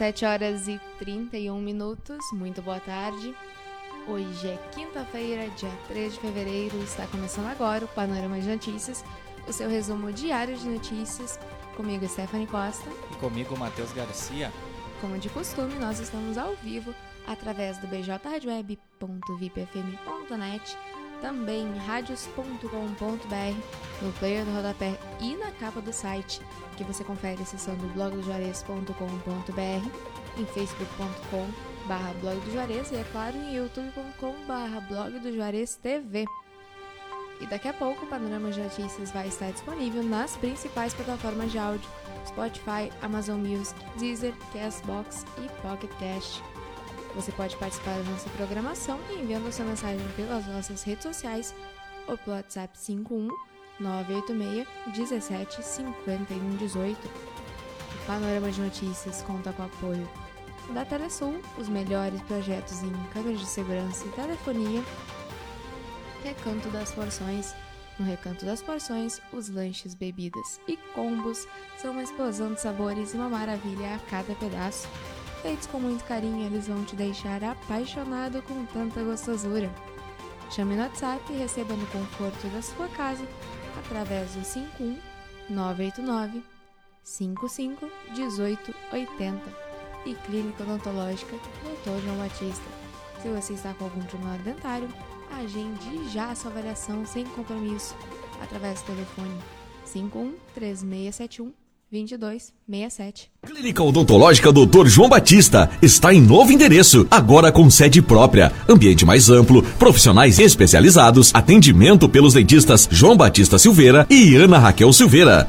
17 horas e 31 minutos, muito boa tarde. Hoje é quinta-feira, dia 3 de fevereiro, está começando agora o Panorama de Notícias, o seu resumo diário de notícias. Comigo, Stephanie Costa. E comigo, Matheus Garcia. Como de costume, nós estamos ao vivo através do bjradioweb.vipfm.net, também em radios.com.br, no player do rodapé e na capa do site, que você confere acessando blogdojuarez.com.br, em facebook.com barra e é claro em youtube.com barra TV. E daqui a pouco o Panorama de Notícias vai estar disponível nas principais plataformas de áudio Spotify, Amazon Music, Deezer, Castbox e Pocket Cast. Você pode participar da nossa programação enviando sua mensagem pelas nossas redes sociais ou pelo WhatsApp 51 986 17 51 18. O Panorama de Notícias conta com o apoio da Telesul, os melhores projetos em câmeras de segurança e telefonia. Recanto das Porções. No Recanto das Porções, os lanches, bebidas e combos são uma explosão de sabores e uma maravilha a cada pedaço. Feitos com muito carinho, eles vão te deixar apaixonado com tanta gostosura. Chame no WhatsApp e receba no conforto da sua casa através do 51 989 55 18 80 e Clínica Odontológica Dr. João Batista. Se você está com algum problema dentário, agende já a sua avaliação sem compromisso através do telefone 51 3671 2267. Clínica Odontológica Dr. João Batista está em novo endereço, agora com sede própria, ambiente mais amplo, profissionais especializados, atendimento pelos dentistas João Batista Silveira e Ana Raquel Silveira.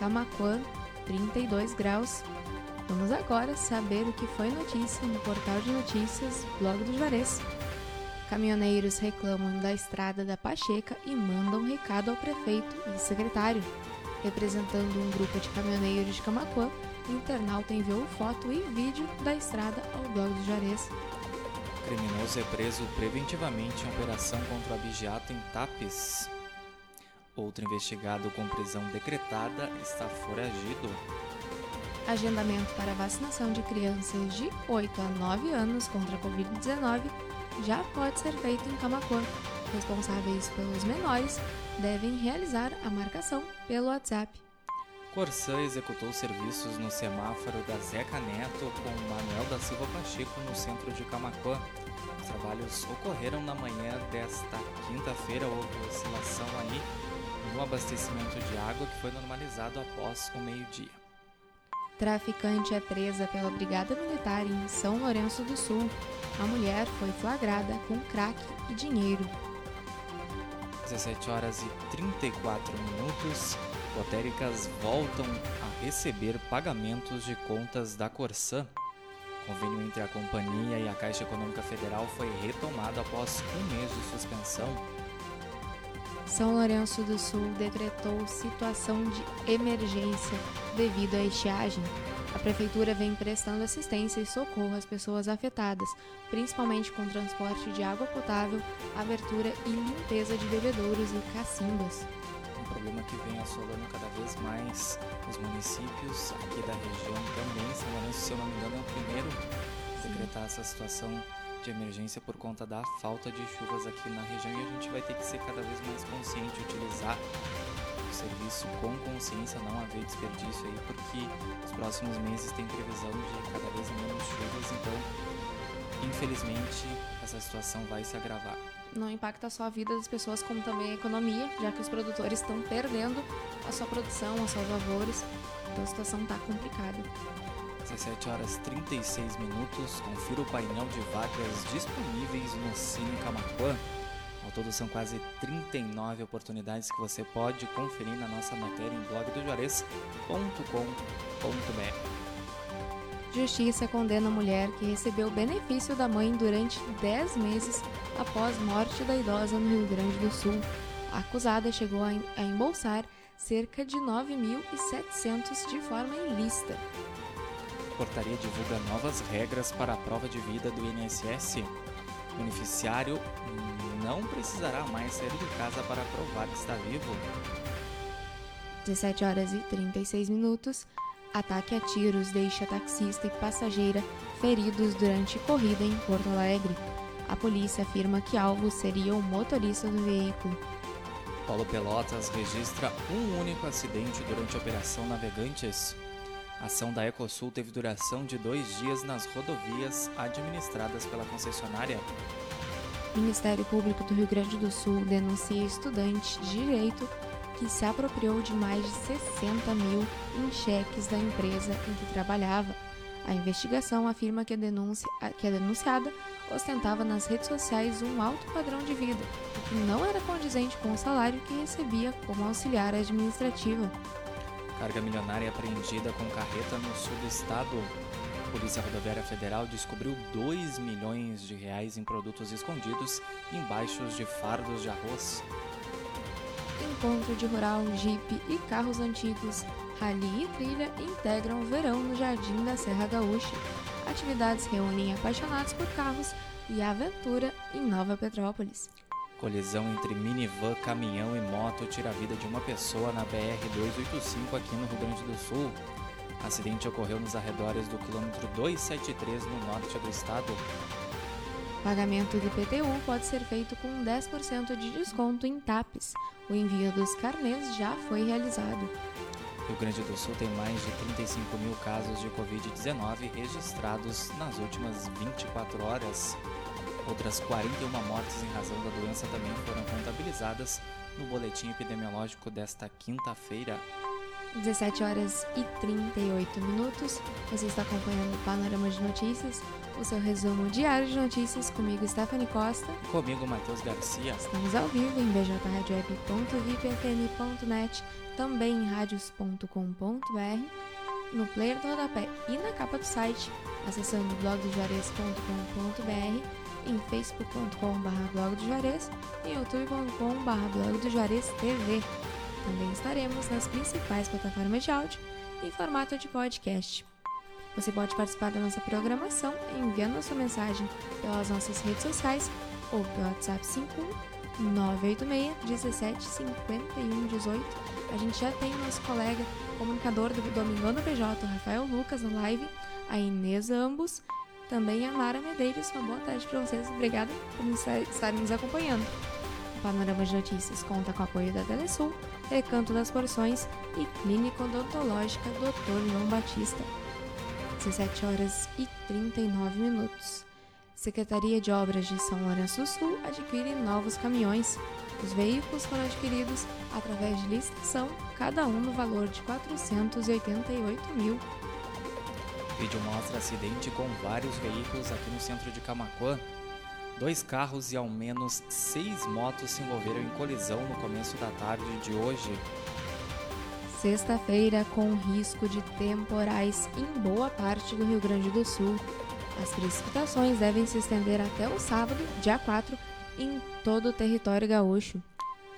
Camacuã, 32 graus. Vamos agora saber o que foi notícia no portal de notícias Blog do Juarez. Caminhoneiros reclamam da estrada da Pacheca e mandam recado ao prefeito e secretário. Representando um grupo de caminhoneiros de Camacuã, o internauta enviou foto e vídeo da estrada ao Blog do Juarez. Criminoso é preso preventivamente em operação contra o abigeato em Tapes. Outro investigado com prisão decretada está foragido. Agendamento para vacinação de crianças de 8 a 9 anos contra a Covid-19 já pode ser feito em Camacuã. Responsáveis pelos menores devem realizar a marcação pelo WhatsApp. Corsã executou serviços no semáforo da Zeca Neto com Manuel da Silva Pacheco no centro de Camacuã. Os trabalhos ocorreram na manhã desta quinta-feira, houve oscilação aí no abastecimento de água que foi normalizado após o meio-dia. Traficante é presa pela Brigada Militar em São Lourenço do Sul. A mulher foi flagrada com crack e dinheiro. 17 horas e 34 minutos. Lotéricas voltam a receber pagamentos de contas da Corsã. O convênio entre a companhia e a Caixa Econômica Federal foi retomado após um mês de suspensão. São Lourenço do Sul decretou situação de emergência devido à estiagem. A prefeitura vem prestando assistência e socorro às pessoas afetadas, principalmente com transporte de água potável, abertura e limpeza de bebedouros e cacimbas. Um problema que vem assolando cada vez mais os municípios aqui da região também. São Lourenço, se eu não me engano, é o primeiro a decretar essa situação de emergência por conta da falta de chuvas aqui na região e a gente vai ter que ser cada vez mais consciente, utilizar o serviço com consciência, não haver desperdício aí, porque os próximos meses tem previsão de cada vez menos chuvas, então infelizmente essa situação vai se agravar. Não impacta só a vida das pessoas, como também a economia, já que os produtores estão perdendo a sua produção, os seus lavores, então a situação está complicada. 17 horas 36 minutos. Confira o painel de vagas disponíveis no Cine Camacuã. Ao todo são quase 39 oportunidades que você pode conferir na nossa matéria em blogdojuarez.com.br. Justiça condena a mulher que recebeu benefício da mãe durante 10 meses após morte da idosa no Rio Grande do Sul. A acusada chegou a embolsar cerca de 9.700 de forma ilícita. Portaria divulga novas regras para a prova de vida do INSS. O beneficiário não precisará mais sair de casa para provar que está vivo. 17 horas e 36 minutos. Ataque a tiros deixa taxista e passageira feridos durante corrida em Porto Alegre. A polícia afirma que alvo seria o motorista do veículo. Paulo Pelotas registra um único acidente durante a Operação Navegantes. A ação da Ecosul teve duração de dois dias nas rodovias administradas pela concessionária. Ministério Público do Rio Grande do Sul denuncia estudante de direito que se apropriou de mais de 60 mil em cheques da empresa em que trabalhava. A investigação afirma que a, denúncia, que a denunciada ostentava nas redes sociais um alto padrão de vida, o que não era condizente com o salário que recebia como auxiliar administrativa. Carga milionária apreendida com carreta no sul do estado. Polícia Rodoviária Federal descobriu 2 milhões de reais em produtos escondidos embaixo de fardos de arroz. Encontro de rural, jipe e carros antigos Rally e trilha integram o verão no Jardim da Serra Gaúcha. Atividades reúnem apaixonados por carros e aventura em Nova Petrópolis. Colisão entre minivan, caminhão e moto tira a vida de uma pessoa na BR-285 aqui no Rio Grande do Sul. Acidente ocorreu nos arredores do quilômetro 273 no norte do estado. Pagamento do IPTU pode ser feito com 10% de desconto em TAPES. O envio dos carnês já foi realizado. Rio Grande do Sul tem mais de 35 mil casos de Covid-19 registrados nas últimas 24 horas. Outras 41 mortes em razão da doença também foram contabilizadas no boletim epidemiológico desta quinta-feira. 17 horas e 38 minutos. Você está acompanhando o Panorama de Notícias, o seu resumo diário de notícias comigo, Stephanie Costa. E comigo, Matheus Garcia. Estamos ao vivo em bjradioweb.vipfm.net, também em radios.com.br, no player do rodapé e na capa do site, acessando blogdojuarez.com.br, em facebook.com.br blog do Juarez e youtube.com.br blog do Juarez TV. Também estaremos nas principais plataformas de áudio em formato de podcast. Você pode participar da nossa programação enviando sua mensagem pelas nossas redes sociais ou pelo WhatsApp 51 986 17 51 18. A gente já tem nosso colega comunicador do Domingão do PJ, Rafael Lucas, na live, a Inês Ambos, também a Mara Medeiros. Uma boa tarde para vocês. Obrigada por estarem nos acompanhando. O Panorama de Notícias conta com o apoio da Telesul, Recanto das Porções e Clínica Odontológica Dr. João Batista. 17 horas e 39 minutos. Secretaria de Obras de São Lourenço do Sul adquire novos caminhões. Os veículos foram adquiridos através de licitação, cada um no valor de 488 mil. Vídeo mostra acidente com vários veículos aqui no centro de Camacuã. Dois carros e ao menos seis motos se envolveram em colisão no começo da tarde de hoje. Sexta-feira, com risco de temporais em boa parte do Rio Grande do Sul. As precipitações devem se estender até o sábado, dia 4, em todo o território gaúcho.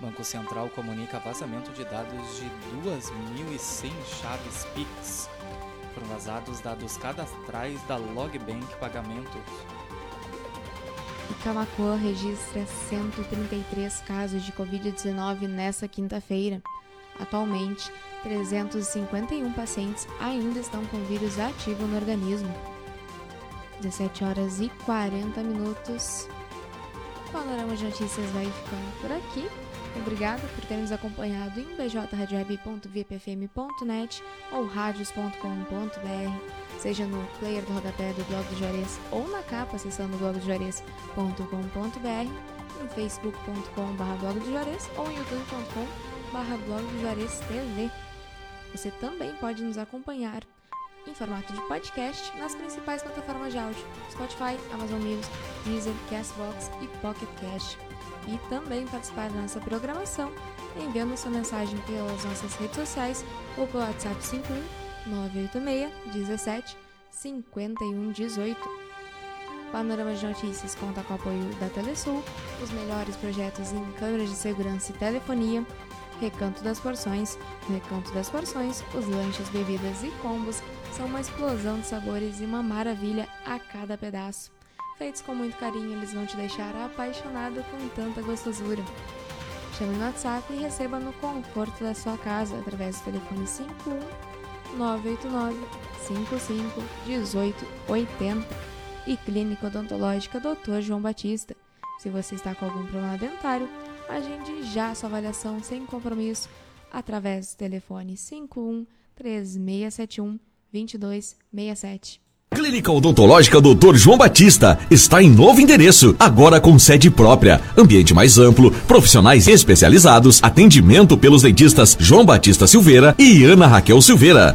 Banco Central comunica vazamento de dados de 2.100 chaves PIX. Vazados dados cadastrais da Logbank Pagamentos. E Camacuã registra 133 casos de Covid-19 nesta quinta-feira. Atualmente, 351 pacientes ainda estão com vírus ativo no organismo. 17 horas e 40 minutos. O Panorama de Notícias vai ficando por aqui. Obrigada por ter nos acompanhado em bjradioweb.vipfm.net ou radios.com.br, seja no player do rodapé do Blog do Juarez ou na capa acessando blogdojuarez.com.br, em facebook.com.br blog do Juarez ou em youtube.com.br blog do Juarez TV. Você também pode nos acompanhar em formato de podcast nas principais plataformas de áudio: Spotify, Amazon Music, Deezer, Castbox e Pocket Cast. E também participar da nossa programação enviando sua mensagem pelas nossas redes sociais ou pelo WhatsApp 51 986 17 5118. Panorama de Notícias conta com o apoio da Telesul, os melhores projetos em câmeras de segurança e telefonia, Recanto das Porções. No Recanto das Porções, os lanches, bebidas e combos são uma explosão de sabores e uma maravilha a cada pedaço. Feitos com muito carinho, eles vão te deixar apaixonado com tanta gostosura. Chame no WhatsApp e receba no conforto da sua casa através do telefone 51 989 55 18 80 e Clínica Odontológica Dr. João Batista. Se você está com algum problema dentário, agende já sua avaliação sem compromisso através do telefone 51 3671 2267. Clínica Odontológica Dr. João Batista está em novo endereço, agora com sede própria, ambiente mais amplo, profissionais especializados, atendimento pelos dentistas João Batista Silveira e Ana Raquel Silveira.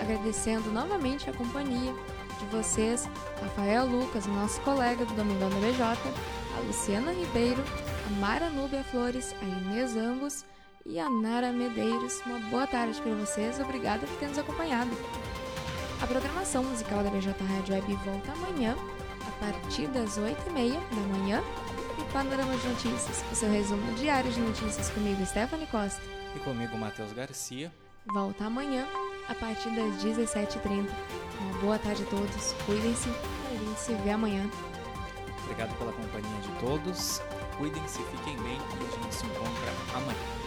agradecendo novamente a companhia de vocês, Rafael Lucas, nosso colega do Domingão da BJ, a Luciana Ribeiro, a Mara Núbia Flores, a Inês Ambos e a Nara Medeiros. Uma boa tarde para vocês, obrigada por ter nos acompanhado. A programação musical da BJ Rádio Web volta amanhã, a partir das 8h30 da manhã, e Panorama de Notícias, o seu resumo diário de notícias comigo, Stephanie Costa. E comigo, Matheus Garcia. Volta amanhã a partir das 17h30. Uma boa tarde a todos, cuidem-se e a gente se vê amanhã. Obrigado pela companhia de todos, cuidem-se, fiquem bem e a gente se encontra amanhã.